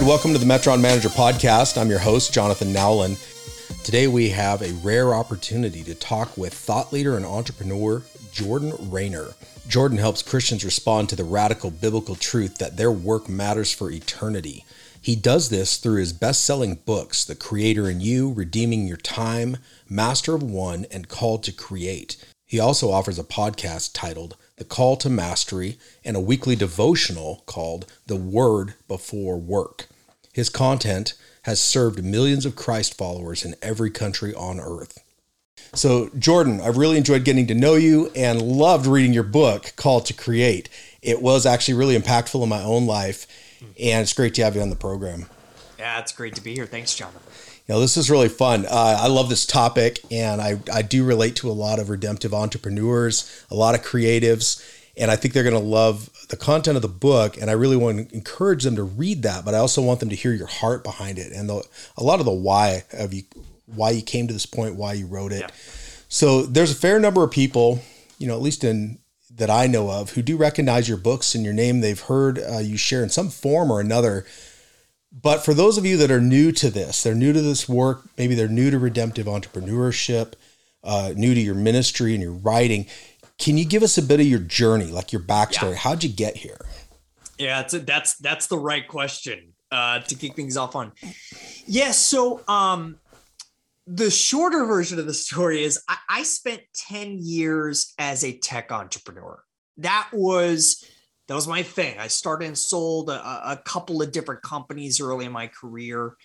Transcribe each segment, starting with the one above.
right, welcome to the Metron Manager Podcast. I'm your host, Jonathan Nowlin. Today we have a rare opportunity to talk with thought leader and entrepreneur Jordan Raynor. Jordan helps Christians respond to the radical biblical truth that their work matters for eternity. He does this through his best selling books, The Creator in You, Redeeming Your Time, Master of One, and Called to Create. He also offers a podcast titled The Call to Mastery and a weekly devotional called The Word Before Work. His content has served millions of Christ followers in every country on earth. So, Jordan, I've really enjoyed getting to know you and loved reading your book, Called to Create. It was actually really impactful in my own life, and it's great to have you on the program. Yeah, it's great to be here. Thanks, Jonathan you know, this is really fun. Uh, I love this topic, and I, I do relate to a lot of redemptive entrepreneurs, a lot of creatives, and I think they're going to love the content of the book. And I really want to encourage them to read that, but I also want them to hear your heart behind it and the, a lot of the why of you, why you came to this point, why you wrote it. Yeah. So there's a fair number of people, you know, at least in that I know of, who do recognize your books and your name. They've heard uh, you share in some form or another but for those of you that are new to this, they're new to this work, maybe they're new to redemptive entrepreneurship, uh, new to your ministry and your writing. Can you give us a bit of your journey, like your backstory? Yeah. How'd you get here? Yeah, a, that's that's the right question uh, to kick things off on. Yes, yeah, so um, the shorter version of the story is I, I spent ten years as a tech entrepreneur. That was that was my thing. I started and sold a, a couple of different companies early in my career.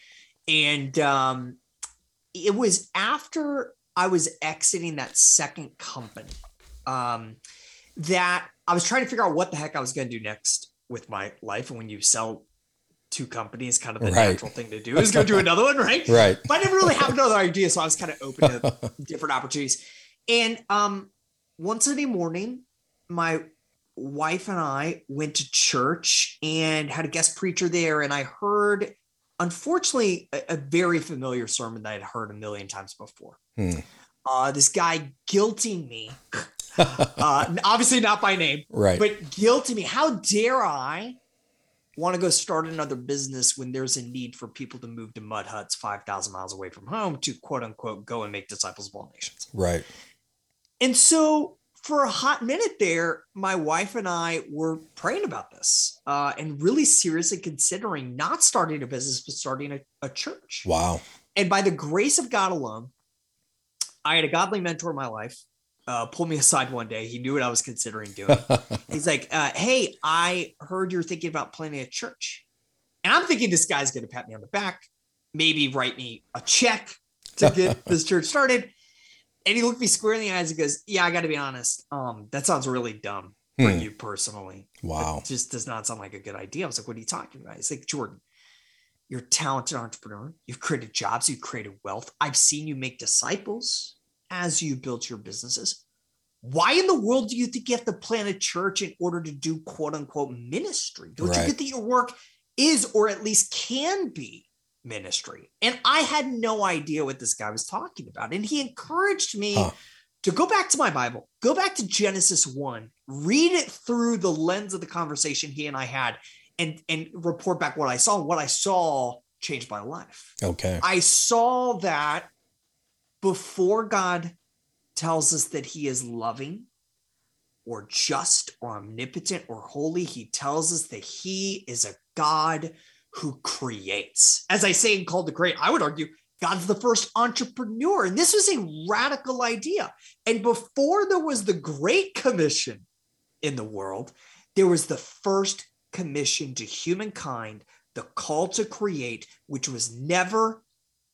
And um, it was after I was exiting that second company um, that I was trying to figure out what the heck I was going to do next with my life. And when you sell two companies, kind of the right. natural thing to do is go do another one, right? Right. But I didn't really have another idea. So I was kind of open to different opportunities. And um, one Sunday morning, my wife and I went to church and had a guest preacher there, and I heard, unfortunately, a, a very familiar sermon that I'd heard a million times before. Hmm. Uh, this guy guilting me, uh, obviously not by name, right? But guilting me. How dare I want to go start another business when there's a need for people to move to mud huts 5,000 miles away from home to quote unquote go and make disciples of all nations? Right. And so for a hot minute there, my wife and I were praying about this uh, and really seriously considering not starting a business, but starting a, a church. Wow. And by the grace of God alone, I had a godly mentor in my life uh, pull me aside one day. He knew what I was considering doing. He's like, uh, Hey, I heard you're thinking about planning a church. And I'm thinking this guy's going to pat me on the back, maybe write me a check to get this church started. And he looked me square in the eyes and goes, Yeah, I got to be honest. Um, that sounds really dumb for hmm. you personally. Wow. It just does not sound like a good idea. I was like, What are you talking about? He's like, Jordan, you're a talented entrepreneur. You've created jobs, you've created wealth. I've seen you make disciples as you built your businesses. Why in the world do you think you have to plan a church in order to do quote unquote ministry? Don't right. you get that your work is, or at least can be, ministry. And I had no idea what this guy was talking about. And he encouraged me huh. to go back to my Bible, go back to Genesis 1, read it through the lens of the conversation he and I had, and, and report back what I saw. What I saw changed my life. Okay. I saw that before God tells us that he is loving or just or omnipotent or holy, he tells us that he is a God who creates. As I say in Called to Create, I would argue God's the first entrepreneur. And this was a radical idea. And before there was the Great Commission in the world, there was the first commission to humankind, the call to create, which was never,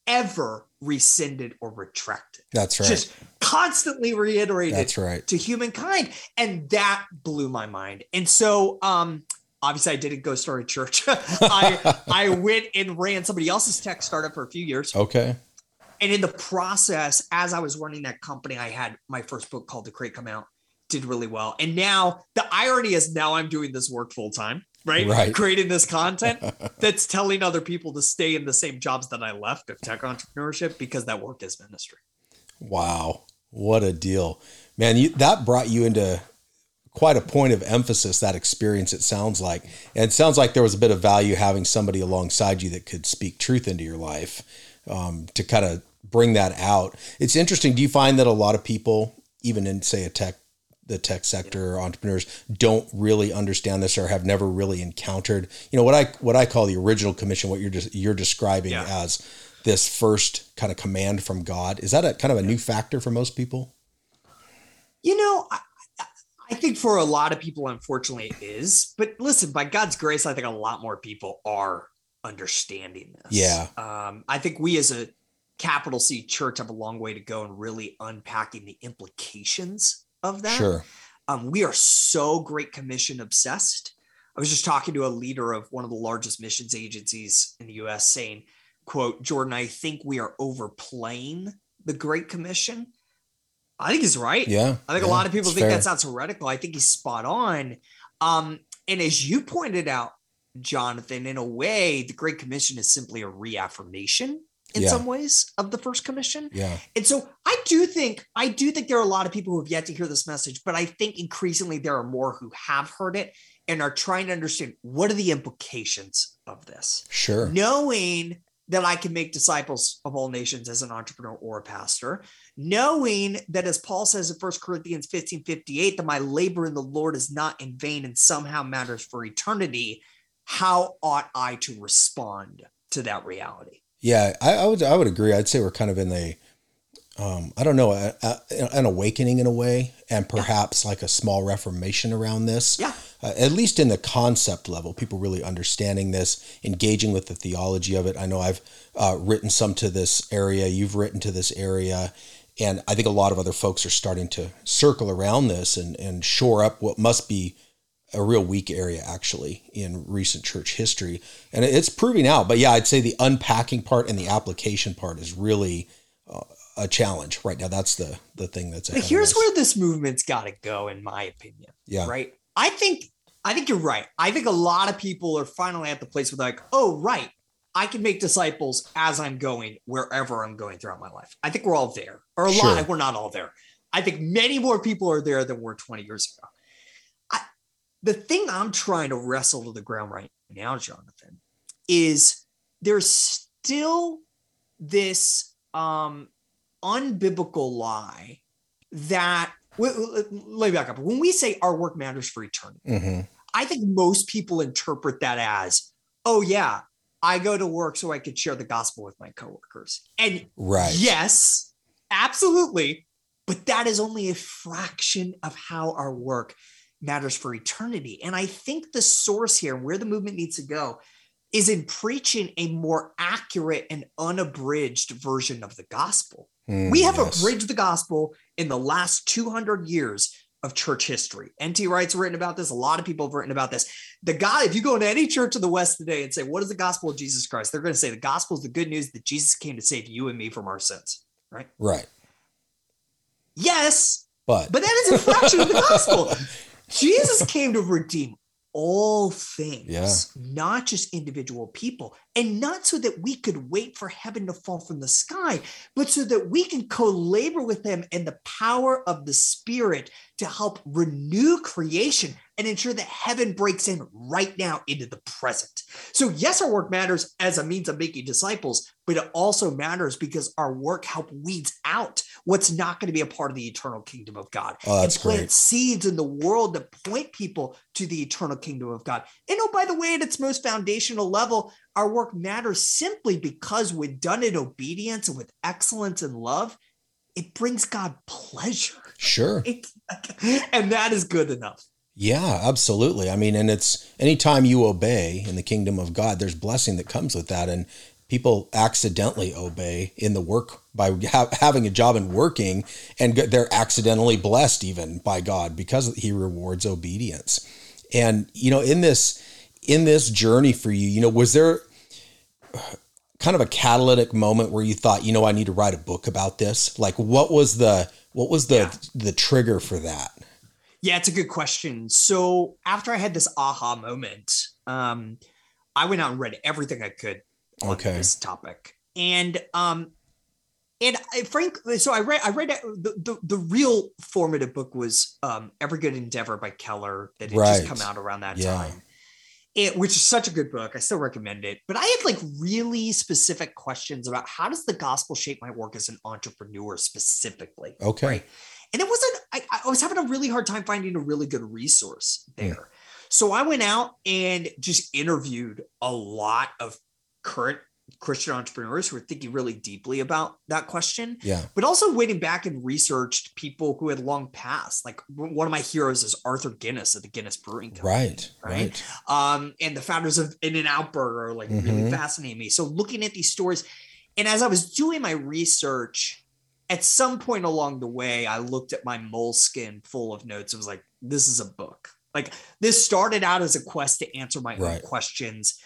ever rescinded or retracted. That's right. Just constantly reiterated That's right. to humankind. And that blew my mind. And so um obviously I didn't go start a church. I I went and ran somebody else's tech startup for a few years. Okay. And in the process, as I was running that company, I had my first book Called to Create come out, did really well. And now the irony is now I'm doing this work full time, right? Right. Creating this content that's telling other people to stay in the same jobs that I left of tech entrepreneurship because that work is ministry. Wow. What a deal. Man, you, that brought you into quite a point of emphasis, that experience, it sounds like. And it sounds like there was a bit of value having somebody alongside you that could speak truth into your life um, to kind of bring that out. It's interesting. Do you find that a lot of people, even in, say, a tech, the tech sector or entrepreneurs don't really understand this or have never really encountered, you know, what I what I call the original commission, what you're just you're describing Yeah. as this first kind of command from God. Is that a kind of a new factor for most people? You know, I, think for a lot of people, unfortunately, it is. But listen, by God's grace, I think a lot more people are understanding this. Yeah. Um, I think we as a capital C church have a long way to go in really unpacking the implications of that. Sure. Um, we are so Great Commission obsessed. I was just talking to a leader of one of the largest missions agencies in the US saying, quote, Jordan, I think we are overplaying the Great Commission. I think he's right. Yeah. I think yeah, a lot of people think fair. that sounds heretical. I think he's spot on. Um, and as you pointed out, Jonathan, in a way, the Great Commission is simply a reaffirmation in Yeah. some ways of the first commission. Yeah. And so I do think I do think there are a lot of people who have yet to hear this message, but I think increasingly there are more who have heard it and are trying to understand what are the implications of this. Sure. Knowing that I can make disciples of all nations as an entrepreneur or a pastor, knowing that as Paul says in 1 Corinthians 15 58, that my labor in the Lord is not in vain and somehow matters for eternity. How ought I to respond to that reality? Yeah, I, I would I would agree. I'd say we're kind of in the um, I don't know a, a, an awakening in a way, and perhaps like a small reformation around this. Yeah. Uh, at least in the concept level, people really understanding this, engaging with the theology of it. I know I've uh, written some to this area. You've written to this area. And I think a lot of other folks are starting to circle around this and, and shore up what must be a real weak area actually in recent church history and it's proving out but yeah i'd say the unpacking part and the application part is really uh, a challenge right now that's the the thing that's ahead here's where this movement's got to go, in my opinion. yeah Right. I think I think you're right. I think a lot of people are finally at the place where they're like, oh, right. I can make disciples as I'm going wherever I'm going throughout my life. I think we're all there. Or a Sure. lot, we're not all there. I think many more people are there than were 20 years ago. I, the thing I'm trying to wrestle to the ground right now, Jonathan, is there's still this um unbiblical lie that let me back up. When we say our work matters for eternity, hmm I think most people interpret that as, oh yeah, I go to work so I could share the gospel with my coworkers. And right yes, absolutely, but that is only a fraction of how our work matters for eternity. And I think the source here, where the movement needs to go, is in preaching a more accurate and unabridged version of the gospel. Mm, We have yes. abridged the gospel in the last 200 years of church history. N.T. Wright's written about this. A lot of people have written about this. The guy, if you go into any church in the West today and say, What is the gospel of Jesus Christ? They're going to say, The gospel is the good news that Jesus came to save you and me from our sins, right? right Yes, but, but that is a fraction of the gospel. Jesus came to redeem all things, Yeah. not just individual people, and not so that we could wait for heaven to fall from the sky, but so that we can co labor with Him in the power of the Spirit to help renew creation and ensure that heaven breaks in right now into the present. So, yes, our work matters as a means of making disciples, but it also matters because our work help weeds out what's not going to be a part of the eternal kingdom of God oh that's and plant great seeds in the world that point people to the eternal kingdom of God. And oh, by the way, at its most foundational level, our work matters simply because when done in obedience and with excellence and love, it brings God pleasure. sure It- and that is good enough. Yeah, absolutely. I mean, and it's anytime you obey in the kingdom of God, there's blessing that comes with that. And people accidentally obey in the work by ha- having a job and working, and they're accidentally blessed even by God because He rewards obedience. And you know, in this in this journey for you, you know, was there kind of a catalytic moment where you thought, you know, I need to write a book about this? Like, what was the what was the yeah. the trigger for that? Yeah, it's a good question. So after I had this aha moment, um, I went out and read everything I could on okay. this topic, and um, and I, frankly, so I read I read the, the, the real formative book was um, Every Good Endeavor by Keller that had right. just come out around that yeah. time. It, which is such a good book. I still recommend it. But I had like really specific questions about how does the gospel shape my work as an entrepreneur specifically. Okay. Right? And it wasn't, I, I, was having a really hard time finding a really good resource hmm. there. Yeah. So I went out and just interviewed a lot of current Christian entrepreneurs who are thinking really deeply about that question. Yeah. But also waiting back and researched people who had long passed. Like one of my heroes is Arthur Guinness of the Guinness Brewing Company. Right. Right. right. Um, and the founders of In-N-Out Burger like mm-hmm. really fascinate me. So looking at these stories, and as I was doing my research, at some point along the way, I looked at my Moleskine full of notes and was like, this is a book. Like this started out as a quest to answer my right. own questions,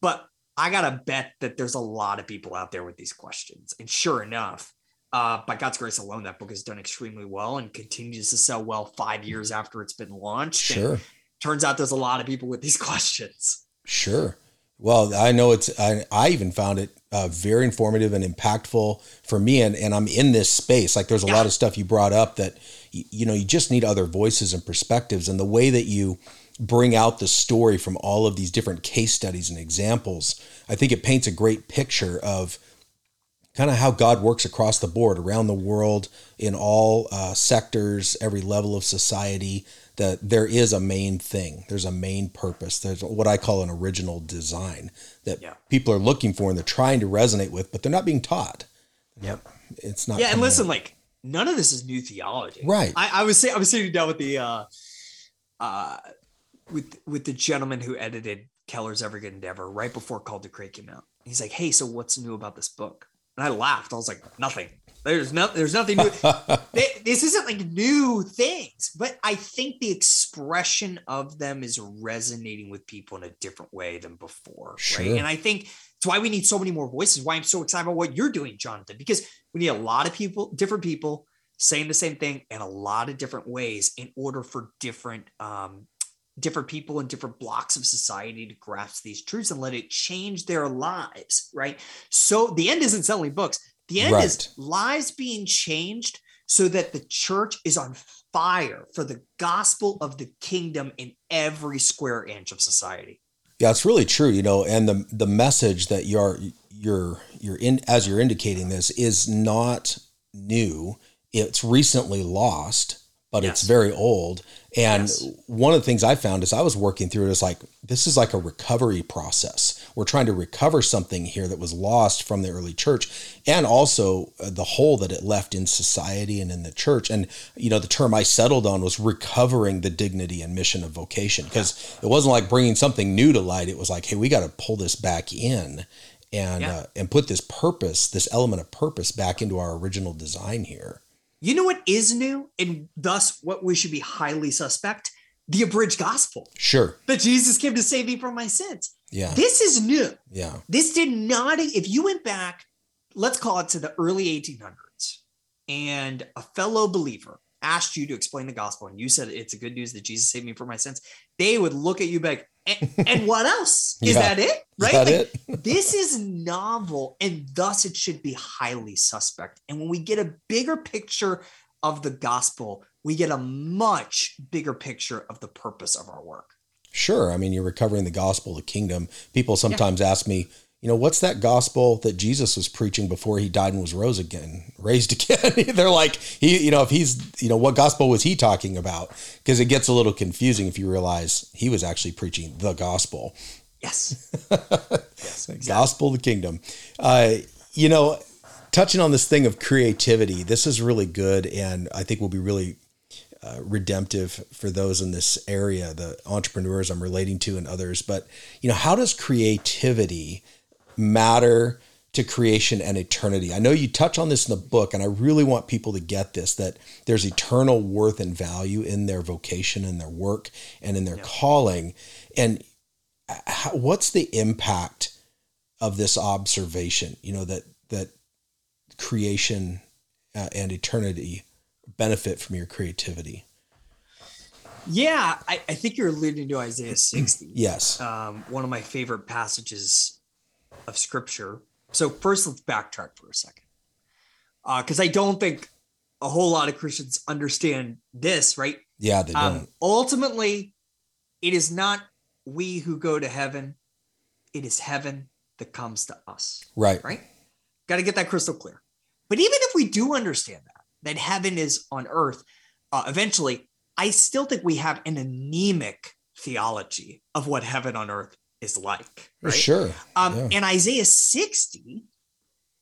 but I gotta bet that there's a lot of people out there with these questions. And sure enough, uh, by God's grace alone, that book has done extremely well and continues to sell well five years after it's been launched. Sure. And turns out there's a lot of people with these questions. Sure. Well, I know it's, I, I even found it uh, very informative and impactful for me. And, and I'm in this space. Like there's a yeah. lot of stuff you brought up that, you, you know, you just need other voices and perspectives. And the way that you, bring out the story from all of these different case studies and examples, I think it paints a great picture of kind of how God works across the board around the world in all uh, sectors, every level of society. That there is a main thing, there's a main purpose, there's what I call an original design that yeah. people are looking for and they're trying to resonate with, but they're not being taught. Yep, it's not. Yeah, and listen, like none of this is new theology, right? I, I was saying, I was sitting down with the uh, uh, with with the gentleman who edited Keller's Every Good Endeavor right before Called to Create came out. He's like, "Hey, so what's new about this book?" And I laughed. I was like, "Nothing. There's no, there's nothing new. this isn't like new things, but I think the expression of them is resonating with people in a different way than before, sure. right? And I think it's why we need so many more voices. Why I'm so excited about what you're doing, Jonathan, because we need a lot of people, different people, saying the same thing in a lot of different ways in order for different um, different people in different blocks of society to grasp these truths and let it change their lives, right? So the end isn't selling books. The end right. is lives being changed so that the church is on fire for the gospel of the kingdom in every square inch of society. Yeah, it's really true, you know, and the the message that you're you're you're in as you're indicating this is not new. It's recently lost but yes. it's very old. And yes. one of the things I found is I was working through it is like this is like a recovery process. We're trying to recover something here that was lost from the early church and also uh, the hole that it left in society and in the church. And you know, the term I settled on was recovering the dignity and mission of vocation because it wasn't like bringing something new to light. It was like, hey, we got to pull this back in and yeah. uh, and put this purpose, this element of purpose back into our original design here. You know what is new and thus what we should be highly suspect? The abridged gospel. Sure. That Jesus came to save me from my sins. Yeah. This is new. Yeah. This did not, if you went back, let's call it to the early 1800s, and a fellow believer asked you to explain the gospel and you said it's a good news that Jesus saved me from my sins, they would look at you like, and, and what else? Is yeah. that it? Right? That like, it? this is novel and thus it should be highly suspect. And when we get a bigger picture of the gospel, we get a much bigger picture of the purpose of our work. Sure. I mean, you're recovering the gospel, the kingdom. People sometimes yeah. ask me, you know, what's that gospel that Jesus was preaching before he died and was rose again, raised again? They're like, he, you know, if he's, you know, what gospel was he talking about? Because it gets a little confusing if you realize he was actually preaching the gospel. Yes. yes exactly. Gospel, of the kingdom. Uh, you know, touching on this thing of creativity, this is really good. And I think will be really uh, redemptive for those in this area, the entrepreneurs I'm relating to and others. But, you know, how does creativity, matter to creation and eternity. I know you touch on this in the book, and I really want people to get this that there's eternal worth and value in their vocation and their work and in their yeah. calling. And how, what's the impact of this observation? You know, that, that creation uh, and eternity benefit from your creativity. Yeah, I, I, think you're alluding to Isaiah 60. yes. Um, one of my favorite passages of scripture so first, let's backtrack for a second, because uh, I don't think a whole lot of Christians understand this, right? Yeah, they um, don't. Ultimately, it is not we who go to heaven; it is heaven that comes to us. Right. Right. Got to get that crystal clear. But even if we do understand that, that heaven is on earth, uh, eventually, I still think we have an anemic theology of what heaven on earth is like. Right? Sure. Um, yeah. And Isaiah 60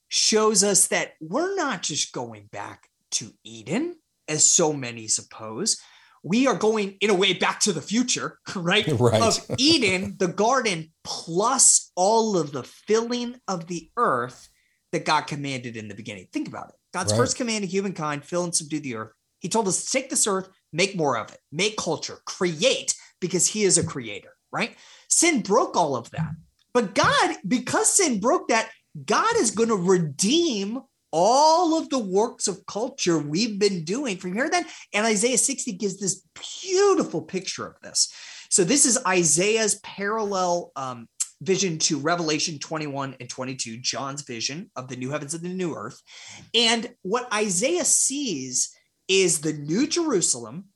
shows us that we're not just going back to Eden, as so many suppose. We are going, in a way, back to the future, right? right. Of Eden, the garden, plus all of the filling of the earth that God commanded in the beginning. Think about it. God's right. first command to humankind fill and subdue the earth. He told us to take this earth, make more of it, make culture, create, because He is a creator, right? Sin broke all of that. But God, because sin broke that, God is going to redeem all of the works of culture we've been doing from here then. And Isaiah 60 gives this beautiful picture of this. So this is Isaiah's parallel um, vision to Revelation 21 and 22, John's vision of the new heavens and the new earth. And what Isaiah sees is the new Jerusalem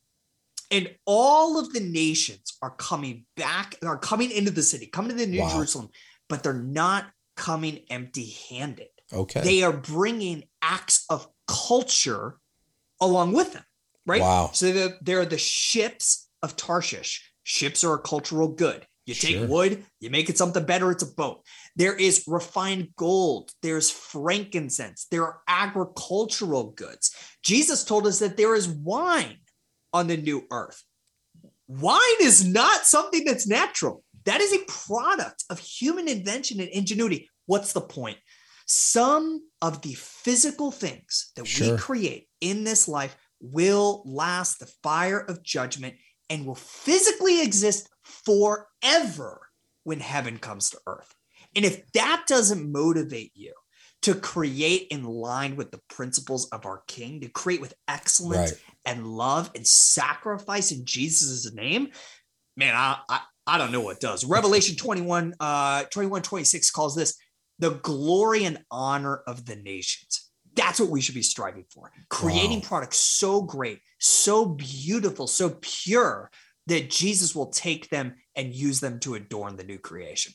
and all of the nations are coming back, are coming into the city, coming to the New wow. Jerusalem, but they're not coming empty handed. Okay. They are bringing acts of culture along with them, right? Wow. So they're, they're the ships of Tarshish. Ships are a cultural good. You take sure. wood, you make it something better, it's a boat. There is refined gold, there's frankincense, there are agricultural goods. Jesus told us that there is wine on the new earth. Wine is not something that's natural. That is a product of human invention and ingenuity. What's the point? Some of the physical things that sure. we create in this life will last the fire of judgment and will physically exist forever when heaven comes to earth. And if that doesn't motivate you to create in line with the principles of our King, to create with excellence right and love and sacrifice in Jesus' name, man, I, I, I don't know what does. Revelation 21, uh, 21, 26 calls this the glory and honor of the nations. That's what we should be striving for. Creating wow. products so great, so beautiful, so pure that Jesus will take them and use them to adorn the new creation.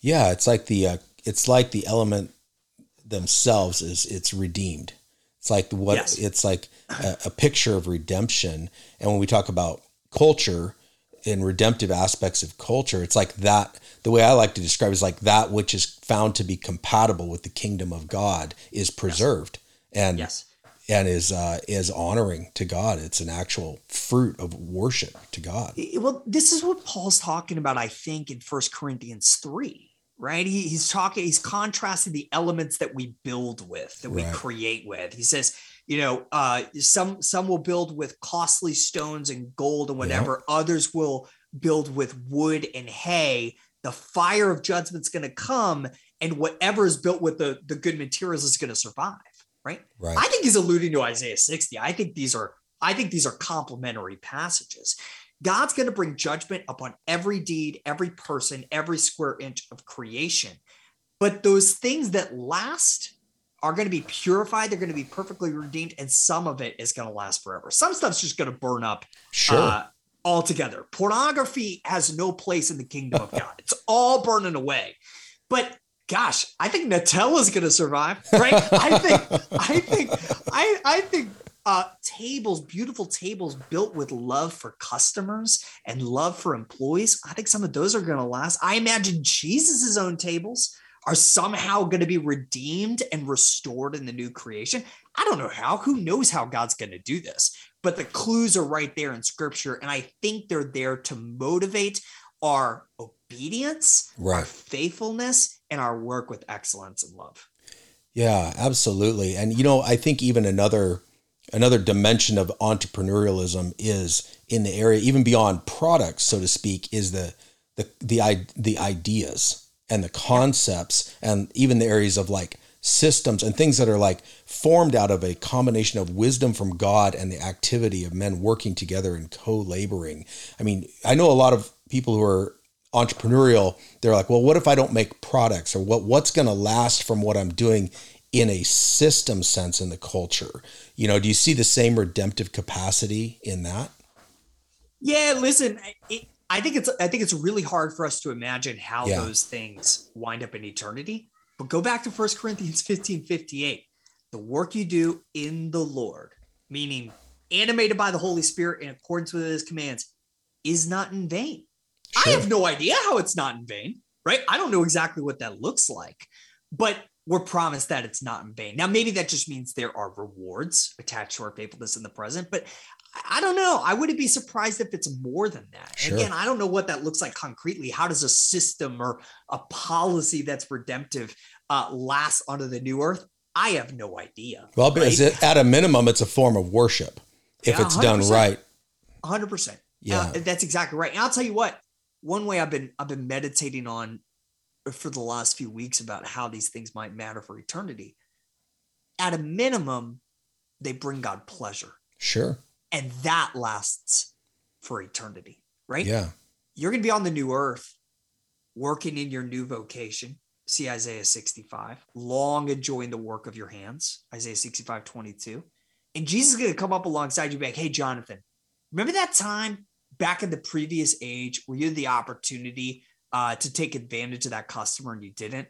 Yeah, it's like the uh, it's like the element themselves is it's redeemed. It's like what yes. it's like a, a, picture of redemption. And when we talk about culture and redemptive aspects of culture, it's like that. The way I like to describe it is like that which is found to be compatible with the kingdom of God is preserved yes. and yes. and is uh, is honoring to God. It's an actual fruit of worship to God. Well, this is what Paul's talking about, I think, in First Corinthians three right? He, he's talking, he's contrasting the elements that we build with, that we create with. He says, you know, uh, some some will build with costly stones and gold and whatever. Yeah. Others will build with wood and hay. The fire of judgment's going to come, and whatever is built with the the good materials is going to survive. Right? right. I think he's alluding to Isaiah 60. I think these are I think these are complementary passages. God's going to bring judgment upon every deed, every person, every square inch of creation. But those things that last are going to be purified, they're going to be perfectly redeemed, and some of it is going to last forever. Some stuff's just going to burn up sure. Uh, altogether. Pornography has no place in the kingdom of God, it's all burning away. But gosh, I think Nutella is going to survive, right? I think, I think, I, I think uh, tables, beautiful tables built with love for customers and love for employees. I think some of those are going to last. I imagine Jesus's own tables are somehow going to be redeemed and restored in the new creation. I don't know how. Who knows how God's going to do this? But the clues are right there in scripture. And I think they're there to motivate our obedience, Right. our faithfulness, and our work with excellence and love. Yeah, absolutely. And you know, I think even another another dimension of entrepreneurialism is in the area even beyond products, so to speak, is the the the the ideas and the concepts and even the areas of like systems and things that are like formed out of a combination of wisdom from God and the activity of men working together and co-laboring. I mean, I know a lot of people who are entrepreneurial, they're like, well, what if I don't make products or what what's going to last from what I'm doing in a system sense in the culture? You know, do you see the same redemptive capacity in that? Yeah, listen, I- it, I think it's I think it's really hard for us to imagine how Yeah. those things wind up in eternity. But go back to 1 Corinthians 15, 58. The work you do in the Lord, meaning animated by the Holy Spirit in accordance with his commands, is not in vain. I have no idea how it's not in vain, right? I don't know exactly what that looks like, but we're promised that it's not in vain. Now, maybe that just means there are rewards attached to our faithfulness in the present, but I- don't know. I wouldn't be surprised if it's more than that. Sure. Again, I don't know what that looks like concretely. How does a system or a policy that's redemptive uh, last under the new earth? I have no idea. Well, because right? it, at a minimum, it's a form of worship if Yeah, it's done 100%. right. hundred percent. Yeah. Yeah, that's exactly right. And I'll tell you what. One way I've been I've been meditating on for the last few weeks about how these things might matter for eternity. At a minimum, they bring God pleasure, Sure. and that lasts for eternity. Right? Yeah. You're going to be on the new earth, working in your new vocation. See Isaiah 65, long enjoying the work of your hands. Isaiah 65, 22. And Jesus is going to come up alongside you, and be like, hey, Jonathan, remember that time back in the previous age where you had the opportunity uh, to take advantage of that customer and you didn't?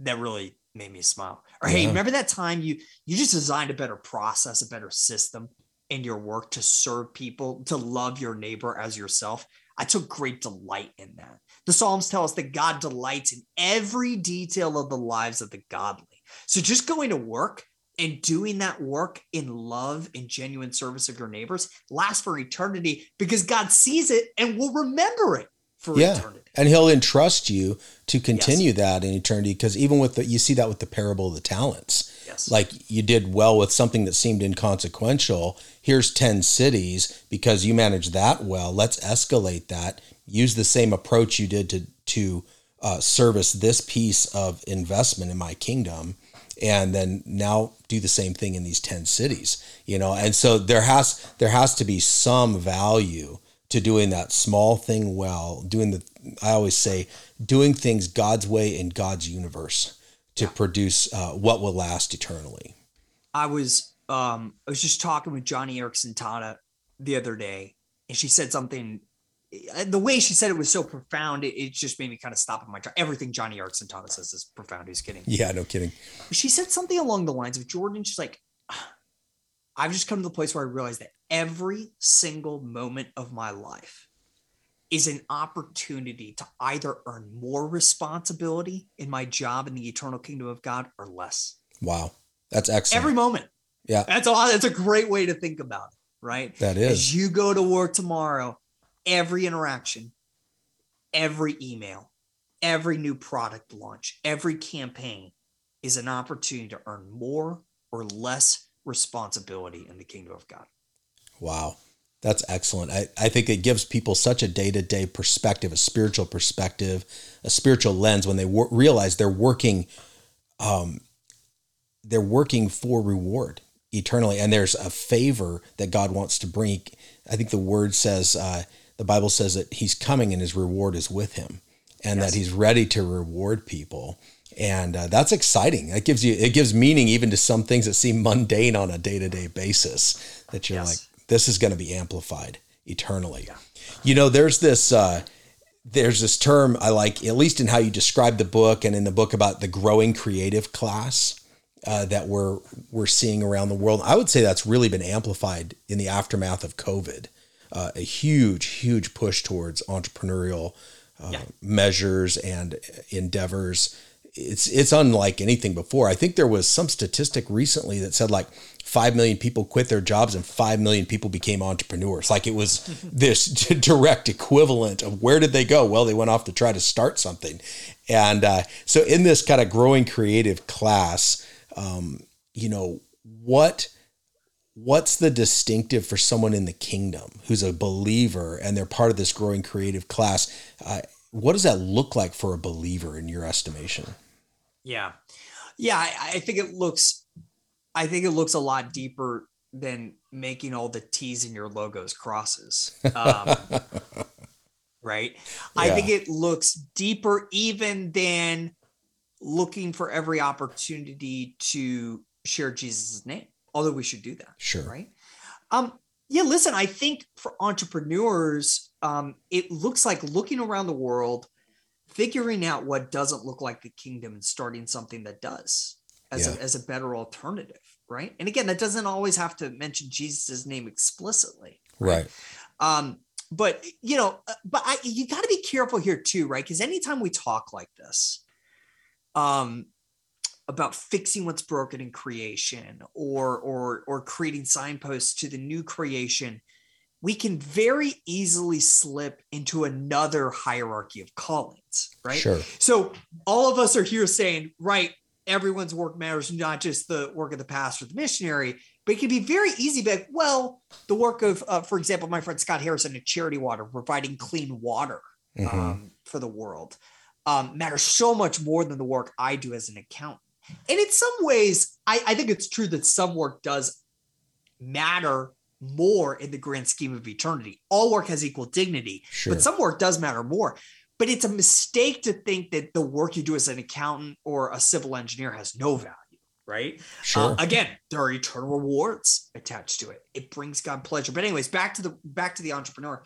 That really made me smile. Or hey, remember that time you you just designed a better process, a better system in your work to serve people, to love your neighbor as yourself. I took great delight in that. The Psalms tell us that God delights in every detail of the lives of the godly. So just going to work and doing that work in love and genuine service of your neighbors lasts for eternity because God sees it and will remember it for Yeah. eternity. And he'll entrust you to continue that in eternity because even with the, you see that with the parable of the talents. Yes. Like you did well with something that seemed inconsequential. Here's 10 cities because you managed that well. Let's escalate that. Use the same approach you did to, to uh, service this piece of investment in my kingdom. And then now do the same thing in these 10 cities, you know? And so there has, there has to be some value to doing that small thing well, doing the, I always say, doing things God's way in God's universe to produce uh, what will last eternally. I was um I was just talking with Joni Eareckson Tada the other day, and she said something. uh, The way she said it was so profound, it, it just made me kind of stop in my track. Everything Joni Eareckson Tada says is profound. He's kidding. Yeah, no kidding. She said something along the lines of Jordan. She's like, I've just come to the place where I realize that every single moment of my life is an opportunity to either earn more responsibility in my job in the eternal kingdom of God or less. Wow, that's excellent. Every moment. Yeah. That's all that's a great way to think about it, right? that is. As you go to work tomorrow, every interaction, every email, every new product launch, every campaign is an opportunity to earn more or less responsibility in the kingdom of God. Wow. That's excellent. I, I think it gives people such a day to day perspective, a spiritual perspective, a spiritual lens when they wor- realize they're working, um, they're working for reward eternally, and there's a favor that God wants to bring. I think the word says, uh, the Bible says that He's coming and His reward is with Him, and Yes. that He's ready to reward people. And uh, that's exciting. That gives you it gives meaning even to some things that seem mundane on a day to day basis. That you're Yes. like, this is going to be amplified eternally. You know, there's this uh, there's this term I like, at least in how you describe the book and in the book about the growing creative class uh, that we're we're seeing around the world. I would say that's really been amplified in the aftermath of COVID. Uh, a huge, huge push towards entrepreneurial uh, Yeah. measures and endeavors it's it's unlike anything before. I think there was some statistic recently that said like 5 million people quit their jobs and 5 million people became entrepreneurs. Like it was this direct equivalent of where did they go? Well, they went off to try to start something. And uh, so in this kind of growing creative class, um, you know, what what's the distinctive for someone in the kingdom who's a believer and they're part of this growing creative class? Uh, what does that look like for a believer in your estimation? Yeah. Yeah, I, I think it looks I think it looks a lot deeper than making all the T's in your logos crosses. Um, right? Yeah. I think it looks deeper even than looking for every opportunity to share Jesus' name. Although we should do that. Sure. Right. Um, yeah, listen, I think for entrepreneurs, um, it looks like looking around the world, figuring out what doesn't look like the kingdom and starting something that does as, yeah. a, as a better alternative, right? And again, that doesn't always have to mention Jesus' name explicitly, right? right. Um, but you know, uh, but I, you got to be careful here too, right? Because anytime we talk like this, um, about fixing what's broken in creation or or or creating signposts to the new creation we can very easily slip into another hierarchy of callings right? Sure. So all of us are here saying right everyone's work matters not just the work of the pastor the missionary but it can be very easy to be like well the work of uh, for example my friend scott harrison at charity water providing clean water mm-hmm. um, for the world um, matters so much more than the work i do as an accountant. And in some ways, I, I think it's true that some work does matter more in the grand scheme of eternity. All work has equal dignity, sure. but some work does matter more. But it's a mistake to think that the work you do as an accountant or a civil engineer has no value, right? Sure. Uh, again, there are eternal rewards attached to it. It brings God pleasure. But anyways, back to the back to the entrepreneur.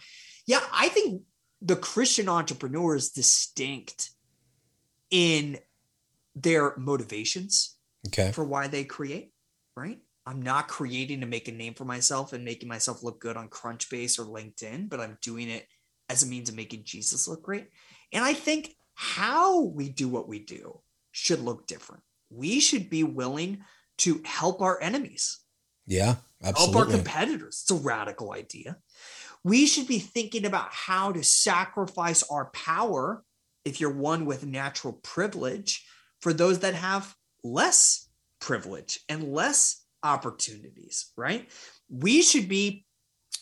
Yeah, I think the Christian entrepreneur is distinct in their motivations okay. for why they create, right? I'm not creating to make a name for myself and making myself look good on Crunchbase or LinkedIn, but I'm doing it as a means of making Jesus look great. And I think how we do what we do should look different. We should be willing to help our enemies. Yeah, absolutely. Help our competitors. It's a radical idea. We should be thinking about how to sacrifice our power if you're one with natural privilege for those that have less privilege and less opportunities, right? We should be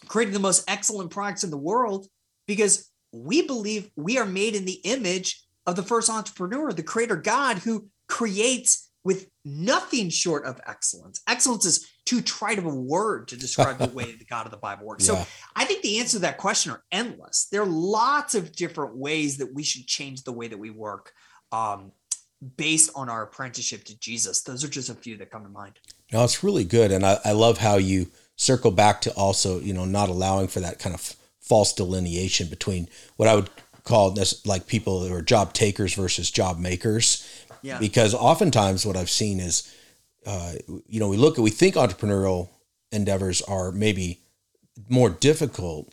creating the most excellent products in the world because we believe we are made in the image of the first entrepreneur, the creator God who creates with nothing short of excellence. Excellence is too trite of a word to describe the way the God of the Bible works. Yeah. So I think the answer to that question are endless. There are lots of different ways that we should change the way that we work. Um, based on our apprenticeship to Jesus. Those are just a few that come to mind. No, it's really good. And I, I love how you circle back to also, you know, not allowing for that kind of false delineation between what I would call this like people who are job takers versus job makers. Yeah. Because oftentimes what I've seen is, uh, you know, we look at, we think entrepreneurial endeavors are maybe more difficult,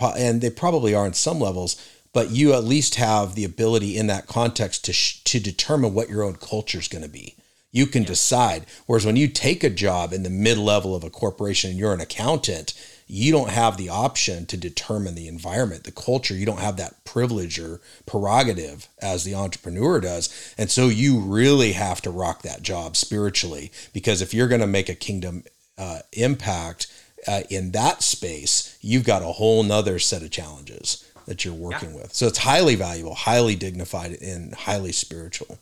and they probably are in some levels but you at least have the ability in that context to sh- to determine what your own culture is going to be. You can yeah. decide. Whereas when you take a job in the mid level of a corporation and you're an accountant, you don't have the option to determine the environment, the culture. You don't have that privilege or prerogative as the entrepreneur does. And so you really have to rock that job spiritually because if you're going to make a kingdom uh, impact uh, in that space, you've got a whole nother set of challenges that you're working yeah. with. So it's highly valuable, highly dignified, and highly spiritual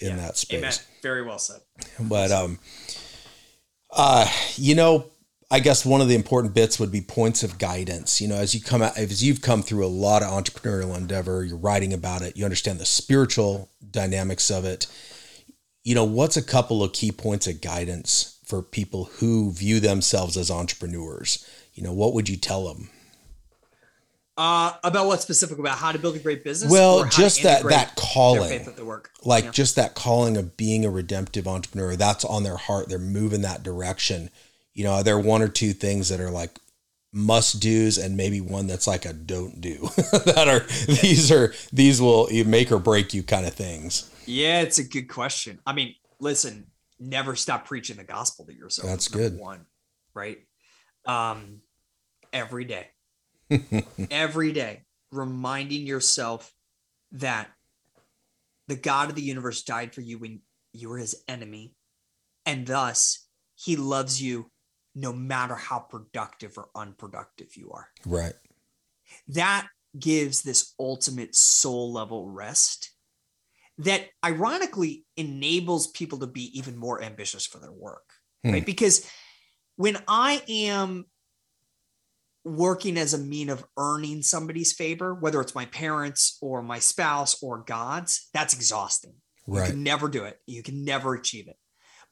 in yeah. that space. Amen. Very well said. But um, uh, you know, I guess one of the important bits would be points of guidance. You know, as you come out, as you've come through a lot of entrepreneurial endeavor, you're writing about it, you understand the spiritual dynamics of it. You know, what's a couple of key points of guidance for people who view themselves as entrepreneurs? You know, what would you tell them? Uh, about what specific about how to build a great business? Well, just that that calling, work. like yeah. just that calling of being a redemptive entrepreneur. That's on their heart. They're moving that direction. You know, there are one or two things that are like must do's, and maybe one that's like a don't do. that are these are these will make or break you kind of things. Yeah, it's a good question. I mean, listen, never stop preaching the gospel to yourself. That's good. One, right? Um, every day, every day, reminding yourself that the God of the universe died for you when you were his enemy, and thus he loves you no matter how productive or unproductive you are. Right. That gives this ultimate soul level rest that ironically enables people to be even more ambitious for their work. Hmm. Right. Because when I am working as a mean of earning somebody's favor, whether it's my parents or my spouse or God's, that's exhausting. Right. You can never do it. You can never achieve it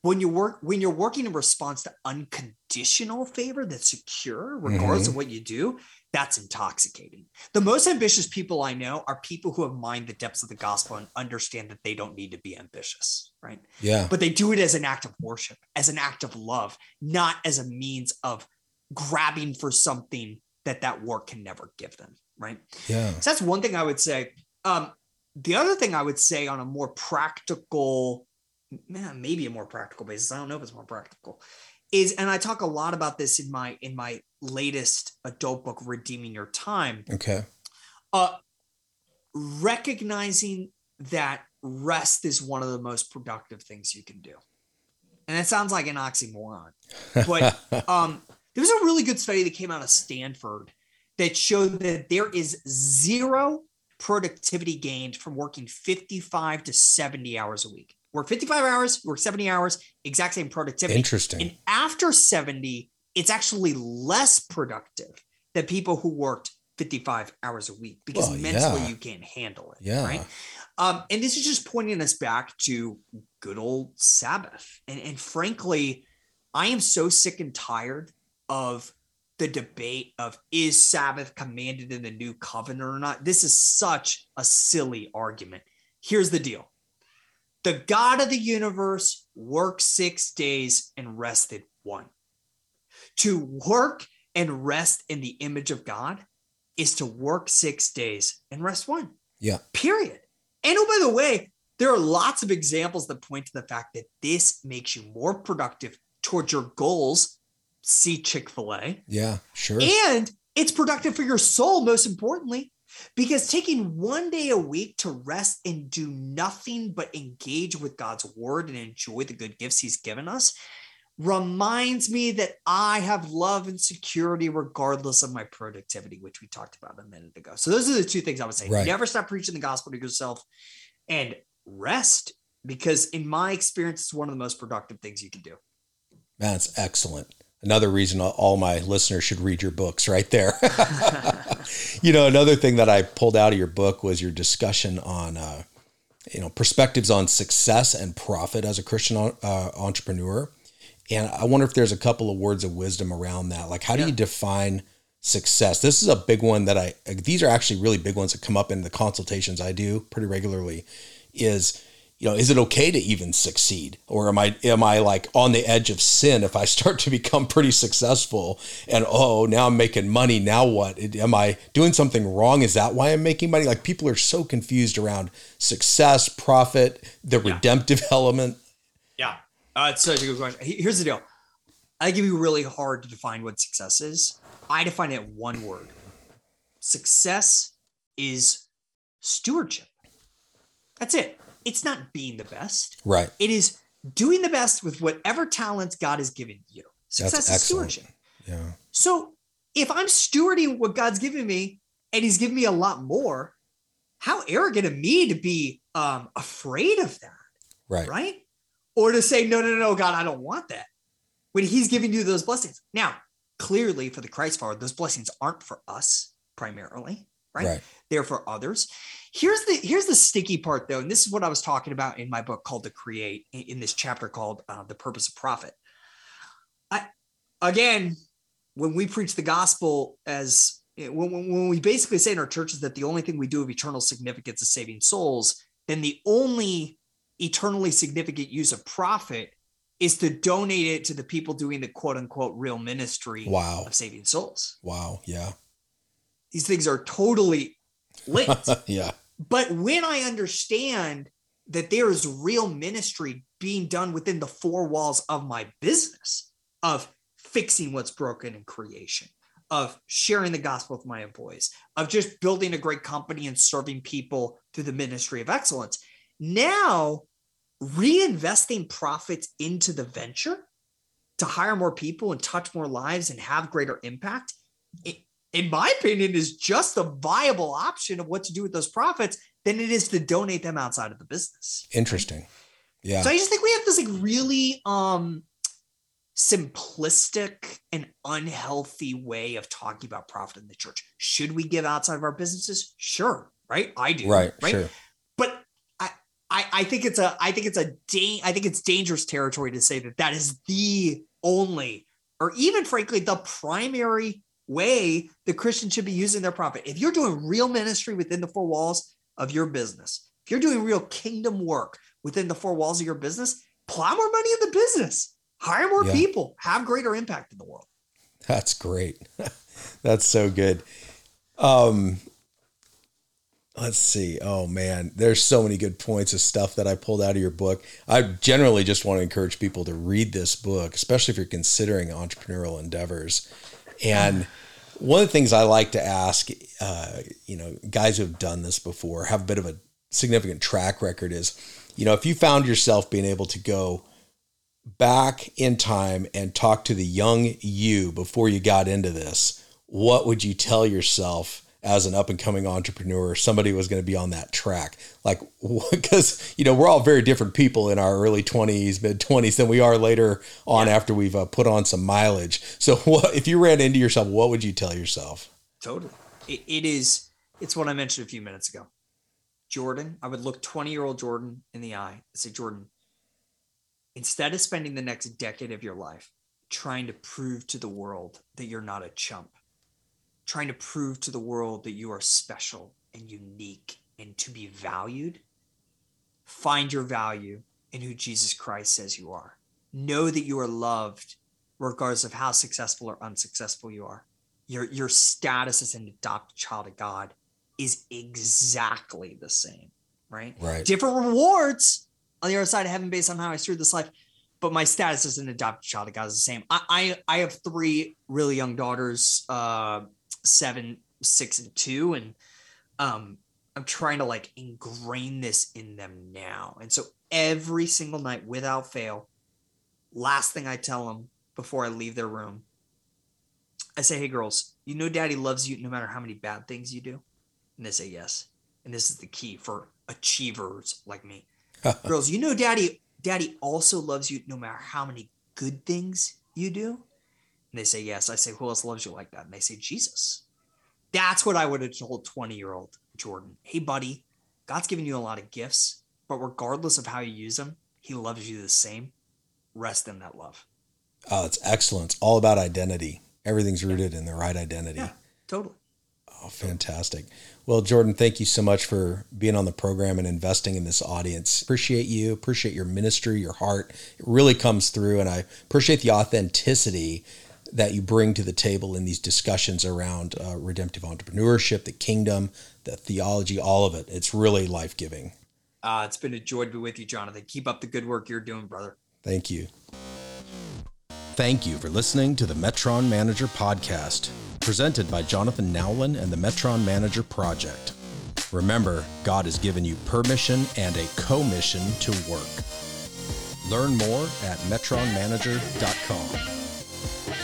when you work when you're working in response to unconditional favor that's secure regardless mm-hmm. of what you do that's intoxicating the most ambitious people i know are people who have mined the depths of the gospel and understand that they don't need to be ambitious right yeah but they do it as an act of worship as an act of love not as a means of grabbing for something that that war can never give them right yeah so that's one thing i would say um the other thing i would say on a more practical man, maybe a more practical basis. I don't know if it's more practical. Is and I talk a lot about this in my in my latest adult book, Redeeming Your Time. Okay. Uh recognizing that rest is one of the most productive things you can do. And it sounds like an oxymoron. But um there was a really good study that came out of Stanford that showed that there is zero productivity gained from working 55 to 70 hours a week work 55 hours, work 70 hours, exact same productivity. Interesting. And after 70, it's actually less productive than people who worked 55 hours a week because well, mentally yeah. you can't handle it. Yeah. Right. Um, and this is just pointing us back to good old Sabbath. And, and frankly, I am so sick and tired of the debate of is Sabbath commanded in the new covenant or not. This is such a silly argument. Here's the deal the God of the universe worked six days and rested one. To work and rest in the image of God is to work six days and rest one. Yeah. Period. And oh, by the way, there are lots of examples that point to the fact that this makes you more productive towards your goals. See Chick fil A. Yeah, sure. And it's productive for your soul, most importantly. Because taking one day a week to rest and do nothing but engage with God's word and enjoy the good gifts he's given us reminds me that I have love and security regardless of my productivity, which we talked about a minute ago. So those are the two things I would say. Right. Never stop preaching the gospel to yourself and rest because in my experience, it's one of the most productive things you can do. That's excellent another reason all my listeners should read your books right there. you know, another thing that I pulled out of your book was your discussion on, uh, you know, perspectives on success and profit as a Christian uh, entrepreneur. And I wonder if there's a couple of words of wisdom around that. Like, how do you define success? This is a big one that I, these are actually really big ones that come up in the consultations I do pretty regularly. Is, you know, is it okay to even succeed? Or am I am I like on the edge of sin if I start to become pretty successful and oh, now I'm making money, now what? Am I doing something wrong? Is that why I'm making money? Like people are so confused around success, profit, the yeah. redemptive element. Yeah. Uh, it's such a good question. Here's the deal. I give you really hard to define what success is. I define it one word. Success is stewardship. That's it it's not being the best. Right. It is doing the best with whatever talents God has given you. Success is stewardship. Yeah. So if I'm stewarding what God's given me and he's given me a lot more, how arrogant of me to be um, afraid of that. Right. Right. Or to say, no, no, no, God, I don't want that. When he's giving you those blessings. Now, clearly for the Christ follower, those blessings aren't for us primarily, right? right. They're for others. Here's the here's the sticky part though, and this is what I was talking about in my book called "To Create" in this chapter called uh, "The Purpose of Profit." I again, when we preach the gospel as when, when we basically say in our churches that the only thing we do of eternal significance is saving souls, then the only eternally significant use of profit is to donate it to the people doing the quote unquote real ministry wow. of saving souls. Wow. Yeah. These things are totally linked. yeah. But when I understand that there is real ministry being done within the four walls of my business of fixing what's broken in creation, of sharing the gospel with my employees, of just building a great company and serving people through the ministry of excellence. Now, reinvesting profits into the venture to hire more people and touch more lives and have greater impact, it, in my opinion, is just a viable option of what to do with those profits than it is to donate them outside of the business. Interesting. Yeah. So I just think we have this like really um simplistic and unhealthy way of talking about profit in the church. Should we give outside of our businesses? Sure, right? I do. Right. Right. Sure. But I, I, I think it's a, I think it's a, da- I think it's dangerous territory to say that that is the only, or even frankly, the primary way the Christian should be using their profit. If you're doing real ministry within the four walls of your business, if you're doing real kingdom work within the four walls of your business, plow more money in the business hire more yeah. people, have greater impact in the world. That's great. That's so good. Um, let's see. Oh man, there's so many good points of stuff that I pulled out of your book. I generally just want to encourage people to read this book, especially if you're considering entrepreneurial endeavors. And one of the things I like to ask, uh, you know, guys who have done this before, have a bit of a significant track record is, you know, if you found yourself being able to go back in time and talk to the young you before you got into this, what would you tell yourself as an up and coming entrepreneur? Somebody was going to be on that track. Like, because, you know, we're all very different people in our early 20s, mid 20s than we are later on yeah. after we've uh, put on some mileage. So, what, if you ran into yourself, what would you tell yourself? Totally. it, it is, it's what I mentioned a few minutes ago. Jordan, I would look 20 year old Jordan in the eye and say, Jordan, instead of spending the next decade of your life trying to prove to the world that you're not a chump, trying to prove to the world that you are special and unique and to be valued, find your value in who Jesus Christ says you are. Know that you are loved regardless of how successful or unsuccessful you are. Your, your status as an adopted child of God is exactly the same, right? Right. Different rewards, on the other side of heaven based on how I steward this life. But my status as an adopted child of God is the same. I I, I have three really young daughters, uh, seven, six, and two, and um, I'm trying to like ingrain this in them now. And so every single night, without fail, last thing I tell them before I leave their room, I say, "Hey, girls, you know, Daddy loves you no matter how many bad things you do." And they say yes. And this is the key for achievers like me. girls, you know, daddy, daddy also loves you no matter how many good things you do. And they say, yes. I say, who else loves you like that? And they say, Jesus. That's what I would have told 20 year old Jordan. Hey, buddy, God's given you a lot of gifts, but regardless of how you use them, he loves you the same. Rest in that love. Oh, it's excellent. It's all about identity. Everything's rooted yeah. in the right identity. Yeah, totally. Oh, fantastic. Well, Jordan, thank you so much for being on the program and investing in this audience. Appreciate you, appreciate your ministry, your heart. It really comes through, and I appreciate the authenticity that you bring to the table in these discussions around uh, redemptive entrepreneurship, the kingdom, the theology, all of it. It's really life giving. Uh, it's been a joy to be with you, Jonathan. Keep up the good work you're doing, brother. Thank you. Thank you for listening to the Metron Manager Podcast presented by Jonathan Nowlin and the Metron Manager Project. Remember, God has given you permission and a commission to work. Learn more at metronmanager.com.